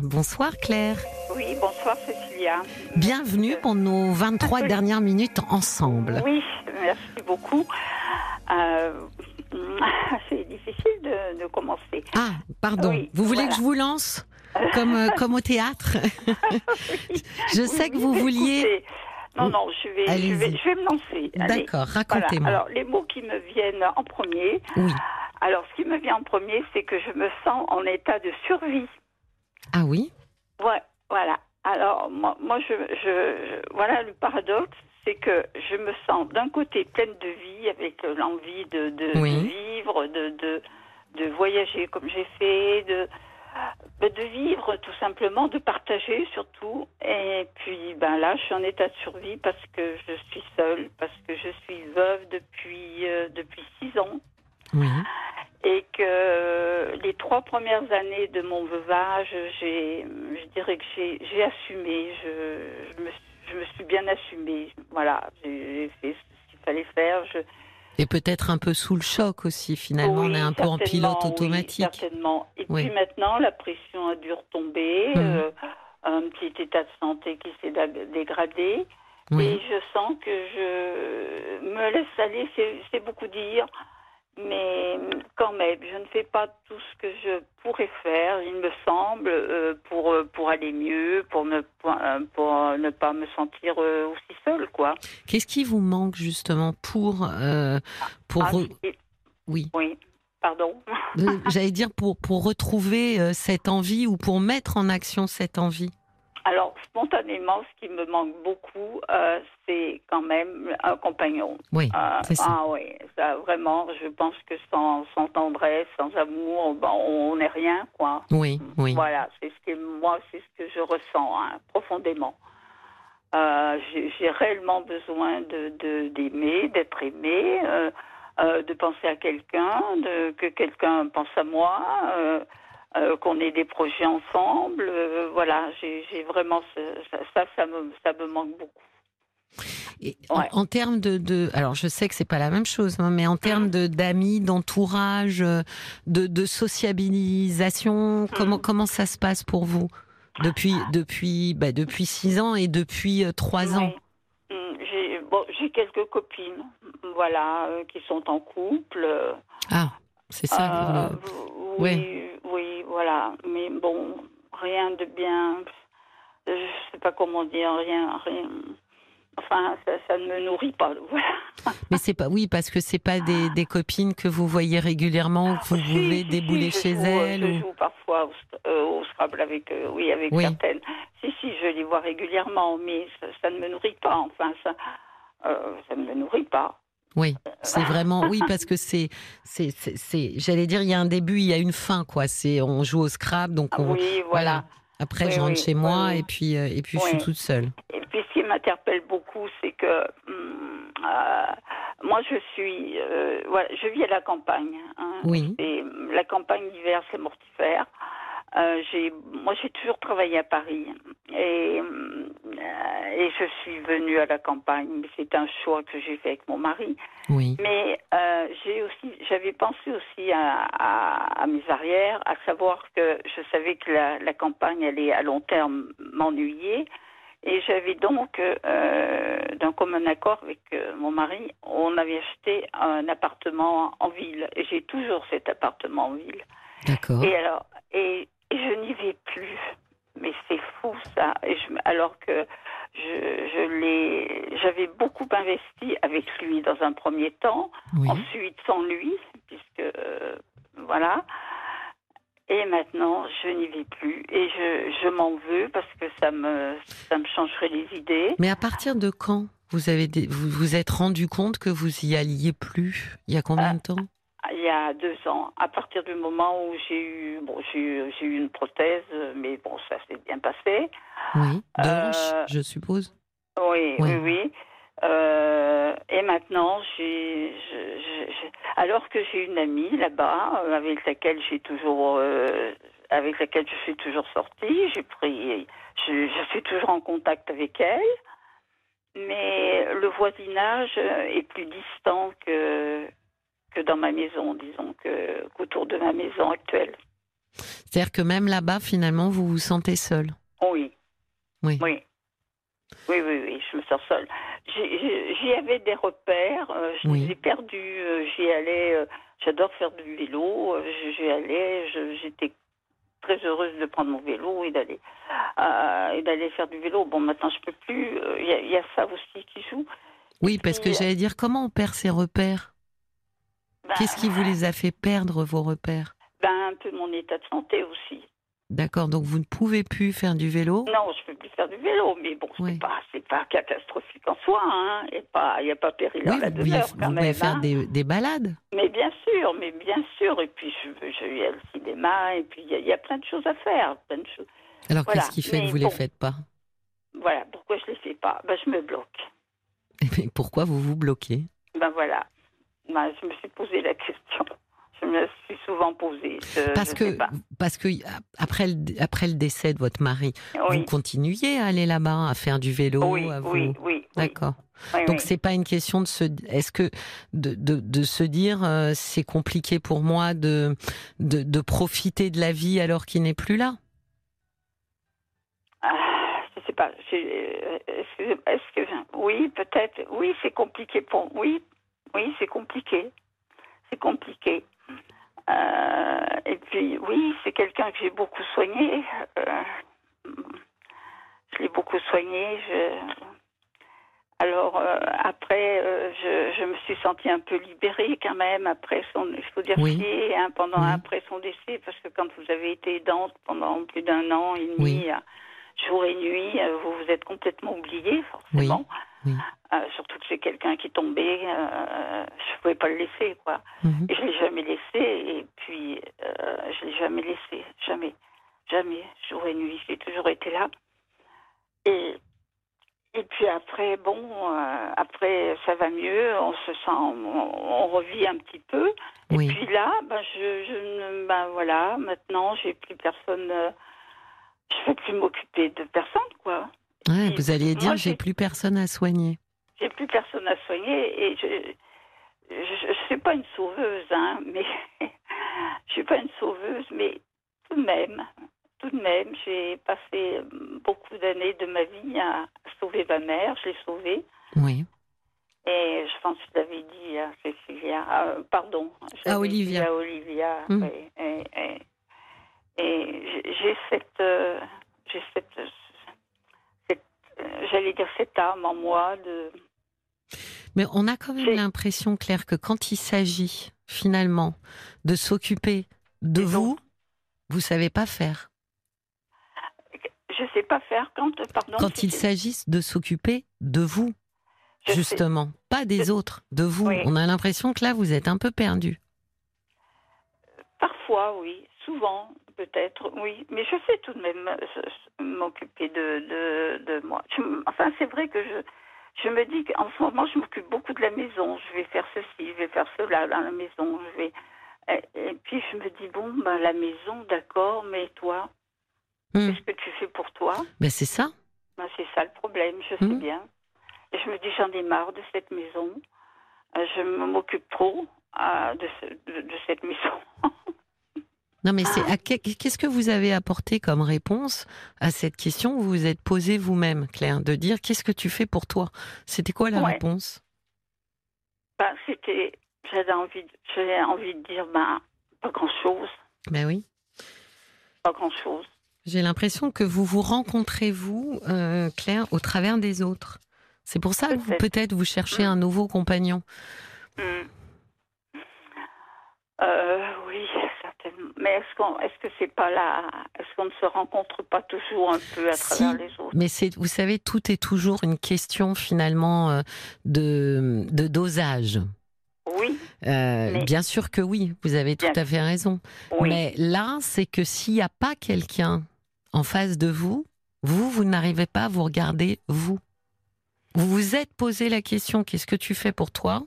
Bonsoir Claire. Oui, bonsoir Cécilia. Bienvenue pour nos 23 dernières minutes ensemble. Oui, merci beaucoup. Euh, c'est difficile de, de, commencer. Ah, pardon. Oui, vous voulez voilà. que je vous lance comme, euh, comme au théâtre Je sais que vous vouliez... Écoutez, non, non, je vais, je vais, je vais me lancer. D'accord, Voilà. racontez-moi. Alors, les mots qui me viennent en premier. Oui. Alors, ce qui me vient en premier, c'est que je me sens en état de survie. Ah oui? Ouais, voilà. Alors, moi, moi je, je, je- voilà, le paradoxe, c'est que je me sens d'un côté pleine de vie, avec l'envie de, de, Oui. de vivre, de, de, de voyager comme j'ai fait, de, de de vivre tout simplement, de partager surtout. Et puis, ben là, je suis en état de survie parce que je suis seule, parce que je suis veuve depuis, euh, depuis six ans Oui. et que les trois premières années de mon veuvage, j'ai, je dirais que j'ai, j'ai assumé, je, je, me, suis- je me suis bien assumée. Voilà, j'ai j'ai fait ce qu'il fallait faire. Je, Et peut-être un peu sous le choc aussi, finalement, on est un peu en pilote oui, automatique. certainement. Et Oui. puis maintenant, la pression a dû retomber, Mhm. euh, un petit état de santé qui s'est dégradé. Et je sens que je me laisse aller, c'est c'est beaucoup dire, mais quand même, je ne fais pas tout ce que je pourrais faire, il me semble, euh, pour, euh, pour aller mieux, pour ne, pas- euh, pour ne pas me sentir euh, aussi seule, quoi. Qu'est-ce qui vous manque justement pour... euh, pour Ah, re- Oui. oui, pardon. J'allais dire pour, pour retrouver cette envie ou pour mettre en action cette envie. Alors, spontanément, ce qui me manque beaucoup, c'est quand même un compagnon. Oui, Euh, c'est ça. Ah oui, ça vraiment, je pense que sans, sans tendresse, sans amour, ben, on n'est rien, quoi. Oui, oui. Voilà, c'est ce que moi, c'est ce que je ressens hein, profondément. Euh, j'ai réellement besoin de d'aimer, d'être aimé, euh, de penser à quelqu'un, que quelqu'un pense à moi, euh, qu'on ait des projets ensemble. euh, voilà, j'ai j'ai vraiment ce- ça, ça, ça me ça me manque beaucoup. Et en- Ouais. en, termes de, de, alors je sais que c'est pas la même chose, hein, mais en termes de d'amis, d'entourage, euh, de, de sociabilisation, comment comment ça se passe pour vous depuis depuis bah, depuis six ans et depuis euh, trois ans? Mm, J'ai bon, j'ai quelques copines, voilà, euh, qui sont en couple. Ah, c'est ça. Euh, le- oui, oui, voilà. Mais bon, rien de bien. Je sais pas comment dire, rien, rien. Enfin, ça, ça ne me nourrit pas. Voilà. Mais c'est pas oui parce que c'est pas des, des copines que vous voyez régulièrement que vous si, si, débouler chez joue, euh, elles. Je ou- joue parfois au, euh, au Scrabble avec, euh, oui, avec Oui. certaines. Si, si, je les vois régulièrement, mais ça, ça ne me nourrit pas. Enfin, ça, euh, ça ne me nourrit pas. Oui, c'est vraiment oui parce que c'est c'est c'est- c'est j'allais dire il y a un début, il y a une fin quoi. C'est on joue au Scrabble donc Ah on, oui, voilà. Après, Oui, je rentre oui, chez moi oui. et puis euh, et puis je suis toute seule. Et puis ce qui m'interpelle beaucoup, c'est que hum, euh, moi je suis, euh, voilà, je vis à la campagne. hein. Oui. Et la campagne l'hiver, c'est mortifère. Euh, j'ai, moi, j'ai toujours travaillé à Paris et, euh, et je suis venue à la campagne. C'est un choix que j'ai fait avec mon mari. Oui. Mais euh, j'ai aussi, j'avais pensé aussi à, à, à mes arrières, à savoir que je savais que la, la campagne allait à long terme m'ennuyer. Et j'avais donc, d'un commun accord avec mon mari, on avait acheté un appartement en ville. Et j'ai toujours cet appartement en ville. D'accord. Et alors, et, et je n'y vais plus. Mais c'est fou ça. Et je, alors que je, je l'ai, j'avais beaucoup investi avec lui dans un premier temps, Oui. ensuite sans lui, puisque euh, voilà. Et maintenant, je n'y vais plus et je, je m'en veux parce que ça me, ça me changerait les idées. Mais à partir de quand vous avez des- vous vous êtes rendu compte que vous y alliez plus? Il y a combien de temps? Il y a deux ans, à partir du moment où j'ai eu, bon, j'ai eu, une prothèse, mais bon, ça s'est bien passé. Oui. De Euh, hanche, je suppose. Oui, Oui. oui, oui. Euh, et maintenant, j'ai, alors que j'ai une amie là-bas euh, avec laquelle j'ai toujours, euh, avec laquelle je suis toujours sortie, j'ai pris, je, je suis toujours en contact avec elle, mais le voisinage est plus distant que que dans ma maison, disons qu'autour de ma maison actuelle. C'est-à-dire que même là-bas, finalement, vous vous sentez seul? Oui. Oui. Oui. Oui, oui, oui, je me sens seule. J'y avais des repères, euh, je Oui. les ai perdus. euh, J'y allais, euh, j'adore faire du vélo, j'y allais, j'étais très heureuse de prendre mon vélo et d'aller et d'aller faire du vélo. Bon, maintenant je peux plus. Il y, a- il y a ça aussi qui joue. Oui, parce que puis, j'allais dire, comment on perd ses repères? Ben, Qu'est-ce qui vous les a fait perdre, vos repères? Ben, un peu mon état de santé aussi. D'accord, donc vous ne pouvez plus faire du vélo? Non, je peux plus faire du vélo, mais bon, c'est Oui. pas, c'est pas catastrophique en soi, hein. Il n'y a pas péril Oui, à la vous pouvez, demeure vous quand pouvez même. faire hein. des, des balades. Mais bien sûr, mais bien sûr. Et puis, je, je vais au cinéma, et puis il y, a- il y a plein de choses à faire. Plein de choses. Alors Voilà, qu'est-ce qui fait que vous ne bon. les faites pas? Voilà, pourquoi je ne les fais pas? Ben, Je me bloque. Mais Pourquoi vous vous bloquez? Ben voilà. Ben, je me suis posé la question. Je me suis souvent posée. Je- Parce je que, sais pas. parce que après le, après le décès de votre mari, Oui, vous continuiez à aller là-bas, à faire du vélo, oui, à vous... oui, oui. D'accord. Oui, Donc oui. c'est pas une question de se, est-ce que de, de, de se dire euh, c'est compliqué pour moi de, de de profiter de la vie alors qu'il n'est plus là? Ah, je sais pas. euh, Est-ce que, est-ce que, oui, peut-être. Oui, c'est compliqué pour. Oui, oui, c'est compliqué. C'est compliqué. Euh, et puis, oui, c'est quelqu'un que j'ai beaucoup soigné. Euh, je l'ai beaucoup soigné. Je... Alors euh, après, je, je me suis sentie un peu libérée quand même après son, il faut dire Oui. hein, pendant Oui. après son décès, parce que quand vous avez été aidante pendant plus d'un an et demi, Oui. jour et nuit, vous vous êtes complètement oublié forcément. oui. Euh, surtout que c'est quelqu'un qui tombait, euh, je pouvais pas le laisser quoi. Mhm. Et je l'ai jamais laissé, et puis euh, je l'ai jamais laissé, jamais, jamais, jour et nuit, j'ai toujours été là. Et, et puis après, bon, euh, après ça va mieux, on se sent, on, on revit un petit peu. Oui. Et puis là, ben, je, je ben voilà, maintenant j'ai plus personne, je ne vais plus m'occuper de personne, quoi. Ouais, vous alliez dire j'ai plus personne à soigner. J'ai plus personne à soigner et je je, je suis pas une sauveuse, hein, mais je suis pas une sauveuse, mais tout de même, tout de même, j'ai passé beaucoup d'années de ma vie à sauver ma mère. Je l'ai sauvée Oui. et je pense que je l'avais dit à Cécilia, euh, pardon, À dit Olivia. à Olivia, Mm. oui, et, et- et j'ai- cette, euh, j'ai cette, j'allais dire cette âme en moi de Mais on a quand même l'impression, Claire, que quand il s'agit finalement de s'occuper de vous, vous savez pas faire. Je sais pas faire quand, pardon. Quand il s'agit de s'occuper de vous, je sais- justement, pas des Je- autres, de vous. Oui. On a l'impression que là, vous êtes un peu perdu. Parfois, oui. Souvent, peut-être, oui. Mais je sais tout de même euh, m'occuper de, de, de moi. Je enfin, c'est vrai que je, je me dis qu'en ce moment, je m'occupe beaucoup de la maison. Je vais faire ceci, je vais faire cela dans la maison. Je vais... et, et puis, je me dis, bon, ben, la maison, d'accord, mais toi, Hmm. qu'est-ce que tu fais pour toi? Ben c'est ça. Ben, C'est ça le problème, je sais Mhm. bien. Et je me dis, j'en ai marre de cette maison. Euh, Je m'occupe trop euh, de, ce- de, de cette maison. Non, mais c'est qu'est-ce que vous avez apporté comme réponse à cette question que vous vous êtes posée vous-même, Claire, de dire qu'est-ce que tu fais pour toi? C'était quoi la Ouais. réponse? Ben, c'était, j'avais envie, j'avais envie de dire, ben, pas grand-chose, Ben oui. pas grand-chose. J'ai l'impression que vous vous rencontrez, vous, euh, Claire, au travers des autres. C'est pour ça que vous- Peut-être. vous cherchez un nouveau compagnon. Hmm. Euh, oui, certainement. Mais est-ce qu'on, est-ce que c'est pas là, est-ce qu'on ne se rencontre pas toujours un peu à Si. travers les autres? Mais c'est, vous savez, tout est toujours une question finalement euh, de, de dosage. Oui, Euh, Mais- Bien sûr que oui, vous avez tout à fait raison. oui, Mais là, c'est que s'il n'y a pas quelqu'un en face de vous, vous, vous n'arrivez pas à vous regarder vous. Vous vous êtes posé la question qu'est-ce que tu fais pour toi?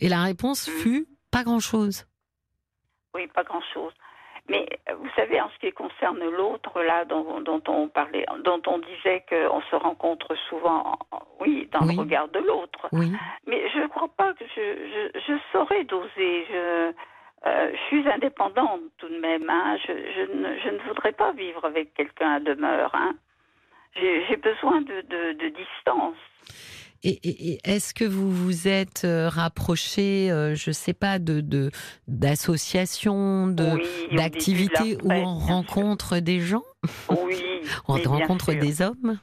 Et la réponse Mm. fut pas grand-chose. Oui, pas grand-chose. Mais euh, vous savez, en ce qui concerne l'autre, là, dont, dont on parlait, dont on disait qu'on se rencontre souvent, oui, dans Oui. le regard de l'autre. Oui. Mais je ne crois pas que je, je, je saurais doser. Je, euh, je suis indépendante tout de même. Hein. Je, je, ne, je, ne, voudrais pas vivre avec quelqu'un à demeure. Hein. J'ai besoin de, de, de, distance. Et, et, et est-ce que vous vous êtes euh, rapproché, euh, je ne sais pas, de d'associations, de, d'activités où on rencontre des gens? Oui. on rencontre des hommes?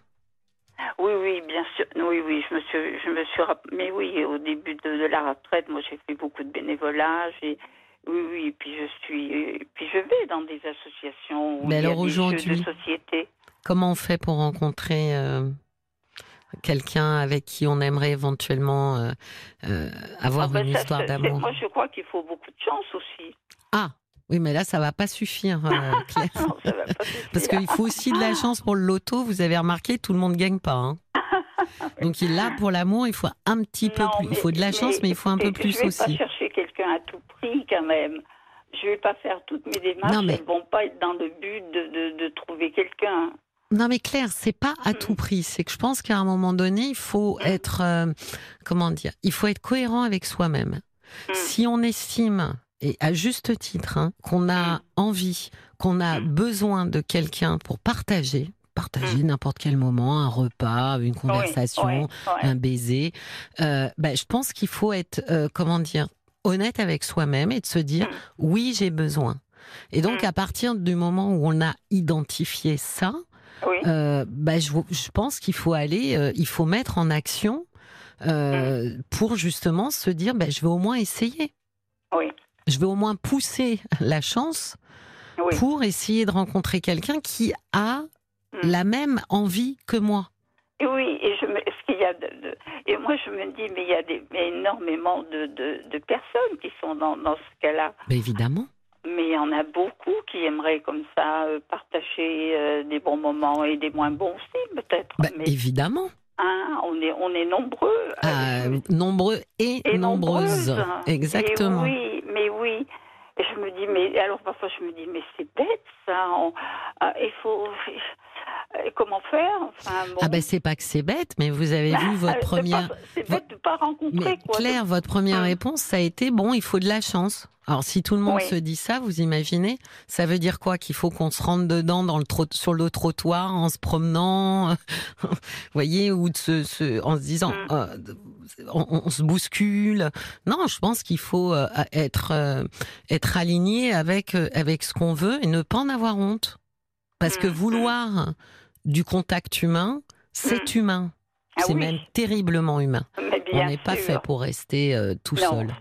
Oui, oui, bien sûr. Oui, oui, je me suis, je me suis, mais oui, au début de, la retraite, moi, j'ai fait beaucoup de bénévolat. J'ai, oui, oui, et puis je suis, puis je vais dans des associations. Où mais il alors aujourd'hui, de société. comment on fait pour rencontrer euh, quelqu'un avec qui on aimerait éventuellement euh, euh, avoir ah ben une histoire d'amour Moi, je crois qu'il faut beaucoup de chance aussi. Ah, oui, mais là, ça va pas suffire, euh, Claire. Parce qu'il faut aussi de la chance pour le loto. Vous avez remarqué, tout le monde gagne pas. Hein. Donc là, pour l'amour, il faut un petit peu plus. il faut de la chance, mais, il faut un peu plus aussi. Je vais pas chercher quelqu'un à tout prix, quand même. Je vais pas faire toutes mes démarches. Non, mais... Elles vont pas être dans le but de, de, trouver quelqu'un. Non mais Claire, c'est pas à tout mm. prix. C'est que je pense qu'à un moment donné, il faut mm. être, euh, comment dire, il faut être cohérent avec soi-même. Mm. Si on estime et à juste titre, hein, qu'on a envie, qu'on a besoin de quelqu'un pour partager, partager n'importe quel moment, un repas, une conversation, un baiser. Euh, ben, je pense qu'il faut être, euh, comment dire, honnête avec soi-même et de se dire, oui, j'ai besoin. Et donc, à partir du moment où on a identifié ça, euh, ben, je, je, pense qu'il faut aller, euh, il faut mettre en action euh, pour justement se dire, ben, je vais au moins essayer. Oui je vais au moins pousser la chance pour essayer de rencontrer quelqu'un qui a hmm. la même envie que moi. oui, et je me, ce qu'il y a de, et moi je me dis mais il y a des, énormément de, de, personnes qui sont dans, dans ce cas-là. évidemment. Mais il y en a beaucoup qui aimeraient comme ça euh, partager euh, des bons moments et des moins bons aussi peut-être. Bah, évidemment. Hein, on est on est nombreux. Ah, nombreux et, nombreuses. Exactement. oui, mais oui. Et je me dis, mais alors parfois je me dis, mais c'est bête ça. Euh, il faut. Comment faire enfin, Ah ben c'est pas que c'est bête, mais vous avez vu votre première. C'est bête de pas rencontrer. Mais Claire, votre première réponse, ça a été bon, il faut de la chance. Alors si tout le monde se dit ça, vous imaginez, ça veut dire quoi Qu'il faut qu'on se rentre dedans dans le sur le trottoir en se promenant, vous voyez, ou de se, en se disant, mm. euh, on, se bouscule. Non, je pense qu'il faut euh, être euh, être aligné avec avec ce qu'on veut et ne pas en avoir honte, parce que mm. vouloir du contact humain, c'est mm. humain. Ah c'est même terriblement humain. On n'est pas fait pour rester tout seul.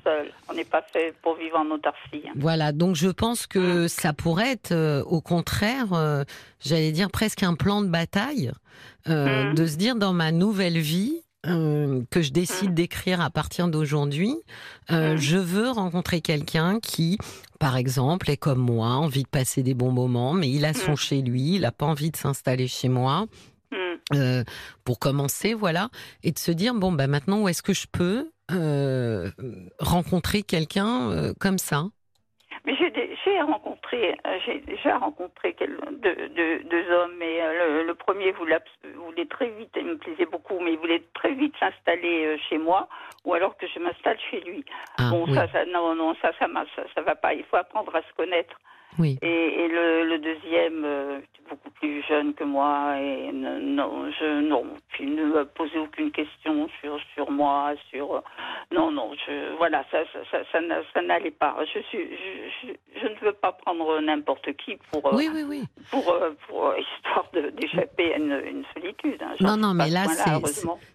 Pas fait pour vivre en autarcie. Voilà, donc je pense que ça pourrait être, euh, au contraire, euh, j'allais dire presque un plan de bataille, euh, mm. de se dire dans ma nouvelle vie, que je décide mm. d'écrire à partir d'aujourd'hui, je veux rencontrer quelqu'un qui, par exemple, est comme moi, envie de passer des bons moments, mais il a son chez lui, il n'a pas envie de s'installer chez moi. pour commencer, voilà, et de se dire bon ben maintenant où est-ce que je peux euh, rencontrer quelqu'un euh, comme ça mais j'ai rencontré, euh, j'ai déjà rencontré deux, deux, hommes, mais le, premier voulait, voulait, très vite, il me plaisait beaucoup, mais il voulait très vite s'installer chez moi, ou alors que je m'installe chez lui. Ah, bon, ça, ça, non, non, ça, ça, ça, ça, va pas. Il faut apprendre à se connaître. Oui. Et, et le, le, deuxième, euh, beaucoup plus jeune que moi, et non, je, non, il ne m'a posé aucune question sur, sur moi, sur, non, non, je, voilà, ça, ça, ça, ça, n'allait pas. Je suis, je, je, ne veux pas prendre n'importe qui pour, oui, oui, oui. pour, euh, pour, euh, histoire d'échapper à une, une solitude. Hein. Non, non, mais là,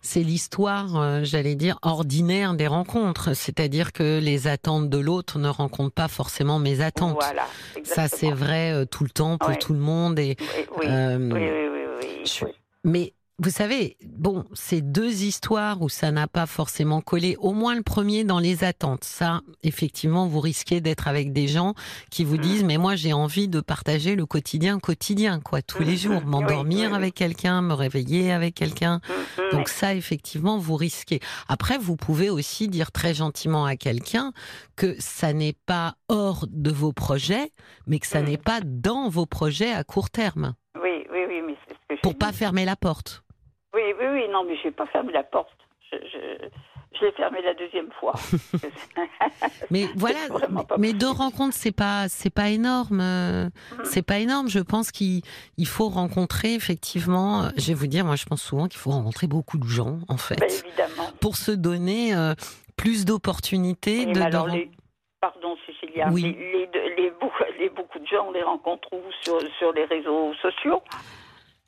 c'est l'histoire, j'allais dire, ordinaire des rencontres. C'est-à-dire que les attentes de l'autre ne rencontrent pas forcément mes attentes. Voilà. Ça, c'est vrai euh, tout le temps pour tout le monde. Et, oui, oui, oui, oui, Mais vous savez, bon, c'est deux histoires où ça n'a pas forcément collé. Au moins le premier dans les attentes. Ça, effectivement, vous risquez d'être avec des gens qui vous disent, mm. mais moi j'ai envie de partager le quotidien quotidien, quoi, tous les mm, jours, mm. m'endormir avec quelqu'un, me réveiller avec quelqu'un. Donc ça, effectivement, vous risquez. Après, vous pouvez aussi dire très gentiment à quelqu'un que ça n'est pas hors de vos projets, mais que ça n'est pas dans vos projets à court terme. Oui, oui, oui, mais Pour pas fermer la porte. Oui, oui, oui, non, mais je n'ai pas fermé la porte. Je, j'ai fermé la deuxième fois. mais voilà, mais, deux rencontres, c'est pas, c'est pas énorme. Euh, mm. C'est pas énorme. Je pense qu'il faut rencontrer effectivement. Je vais vous dire, moi, je pense souvent qu'il faut rencontrer beaucoup de gens, en fait, ben, évidemment. pour se donner euh, plus d'opportunités. De, Pardon, Cécilia, oui. les, les, les, beaucoup de gens, on les rencontre où? Sur, sur les réseaux sociaux?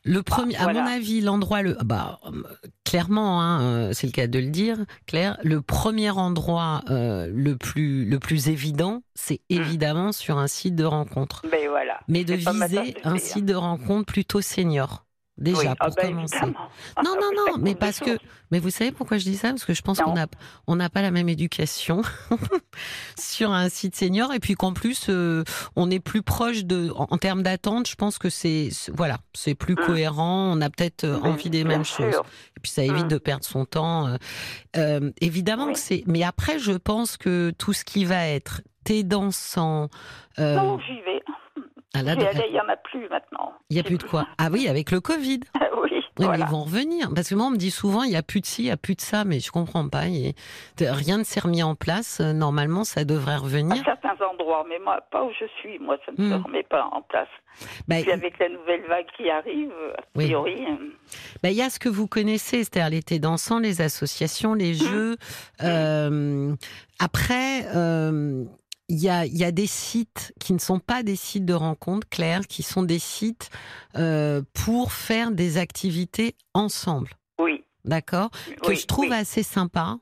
Le premier, à mon avis, l'endroit le, bah, clairement, hein, euh, c'est le cas de le dire, Claire. Le premier endroit euh, le plus le plus évident, c'est mmh. évidemment sur un site de rencontre. Mais ben voilà. Mais de viser un site de rencontre plutôt senior. Déjà, ah pour bah, commencer. Non, non, non, mais parce que, mais vous savez pourquoi je dis ça? Parce que je pense qu'on n'a on n'a pas la même éducation sur un site senior, et puis qu'en plus, euh, on est plus proche de, en, termes d'attente, je pense que c'est, voilà, c'est plus mmh. cohérent. On a peut-être euh, envie des mêmes choses, et puis ça évite mmh. de perdre son temps. Euh, évidemment que c'est, mais après, je pense que tout ce qui va être thé dansant. non, j'y vais. Ah il n'y en a plus maintenant. Il n'y a plus de quoi Ah oui, avec le Covid. oui. Oui, mais ils vont revenir. Parce que moi, on me dit souvent, il n'y a plus de ci, il n'y a plus de ça, mais je comprends pas. Rien ne s'est remis en place. Normalement, ça devrait revenir. À certains endroits, mais moi, pas où je suis. Moi, ça ne se hmm. remet pas en place. Bah, Puis avec la nouvelle vague qui arrive, a priori. Euh, bah, il y a ce que vous connaissez, c'est-à-dire l'été dansant, les associations, les hmm. jeux. Euh, après, euh, il y a, des sites qui ne sont pas des sites de rencontres, Claire, qui sont des sites euh, pour faire des activités ensemble. Oui. D'accord? Que je trouve assez sympa.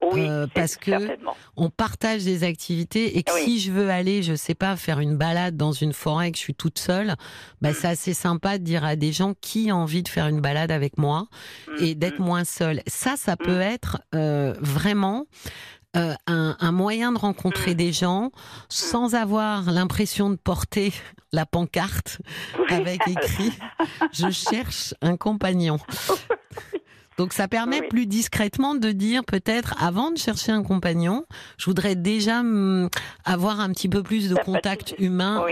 Oui, euh, parce que on partage des activités et que si je veux aller, je sais pas, faire une balade dans une forêt et que je suis toute seule, bah, mm. c'est assez sympa de dire à des gens qui ont envie de faire une balade avec moi mm, et d'être mm. moins seule. Ça, ça peut être euh, vraiment euh, un, moyen de rencontrer des gens sans avoir l'impression de porter la pancarte avec écrit Je cherche un compagnon. Donc ça permet plus discrètement de dire peut-être avant de chercher un compagnon, je voudrais déjà mm, avoir un petit peu plus de contact humain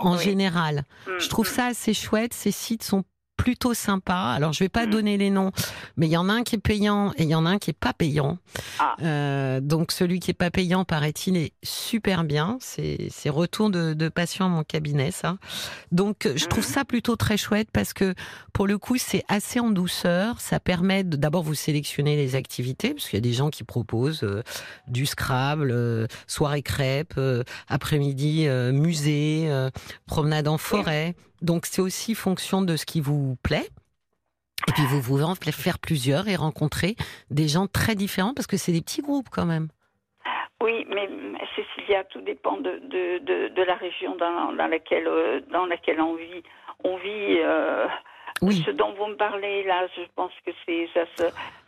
en, général. Je trouve mm, mm. ça assez chouette. Ces sites sont plutôt sympa. Alors, je vais pas mm. donner les noms, mais il y en a un qui est payant et il y en a un qui est pas payant. Ah. Euh, donc, celui qui est pas payant, paraît-il, est super bien. C'est retour de, de patients à mon cabinet, ça. Donc, je trouve mm. ça plutôt très chouette parce que, pour le coup, c'est assez en douceur. Ça permet d'abord vous sélectionner les activités, parce qu'il y a des gens qui proposent euh, du Scrabble, euh, soirée crêpe, après-midi musée, promenade en forêt. Donc c'est aussi fonction de ce qui vous plaît. Et puis vous pouvez en faire plusieurs et rencontrer des gens très différents parce que c'est des petits groupes quand même. Oui, mais Cécilia, tout dépend de, de, de, la région dans, dans, laquelle, euh, dans laquelle on vit. On vit euh, oui. ce dont vous me parlez là, je pense que c'est ça se,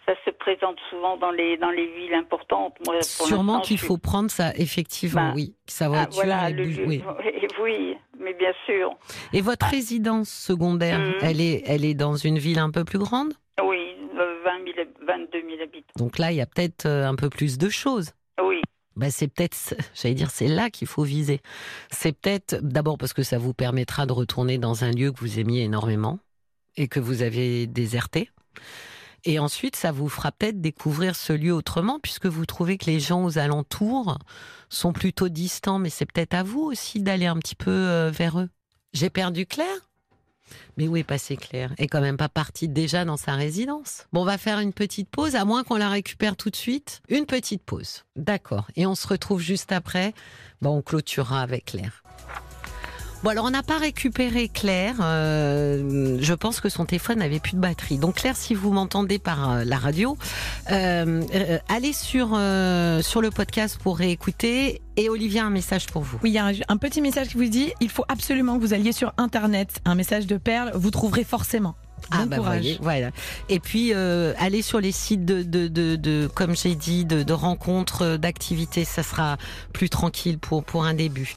ça se présente souvent dans les dans les villes importantes. Moi, Sûrement qu'il faut prendre ça, effectivement, ben, oui, sa ah, voiture. voilà, oui. oui, mais bien sûr. Et votre résidence secondaire, mhm. elle est elle est dans une ville un peu plus grande? Oui, 20 000, 22 000 habitants. Donc là, il y a peut-être euh, un peu plus de choses. Oui. Ben c'est peut-être, j'allais dire, c'est là qu'il faut viser. C'est peut-être d'abord parce que ça vous permettra de retourner dans un lieu que vous aimiez énormément et que vous avez déserté. Et ensuite, ça vous fera peut-être découvrir ce lieu autrement, puisque vous trouvez que les gens aux alentours sont plutôt distants, mais c'est peut-être à vous aussi d'aller un petit peu euh, vers eux. J'ai perdu Claire? Mais où est passé Claire? Est quand même pas partie déjà dans sa résidence. Bon, on va faire une petite pause, à moins qu'on la récupère tout de suite. Une petite pause. D'accord. Et on se retrouve juste après. Bon, on clôturera avec Claire. Bon, alors on n'a pas récupéré Claire. Euh, je pense que son téléphone n'avait plus de batterie. Donc Claire, si vous m'entendez par euh, la radio, euh, allez sur sur le podcast pour réécouter. Et Olivier a un message pour vous. Oui, il y a un, petit message qui vous dit il faut absolument que vous alliez sur Internet. Un message de Perle, vous trouverez forcément. ah bah voyez, voilà. Et puis allez sur les sites de, de, de, de comme j'ai dit, de, de rencontres, d'activités, ça sera plus tranquille pour pour un début.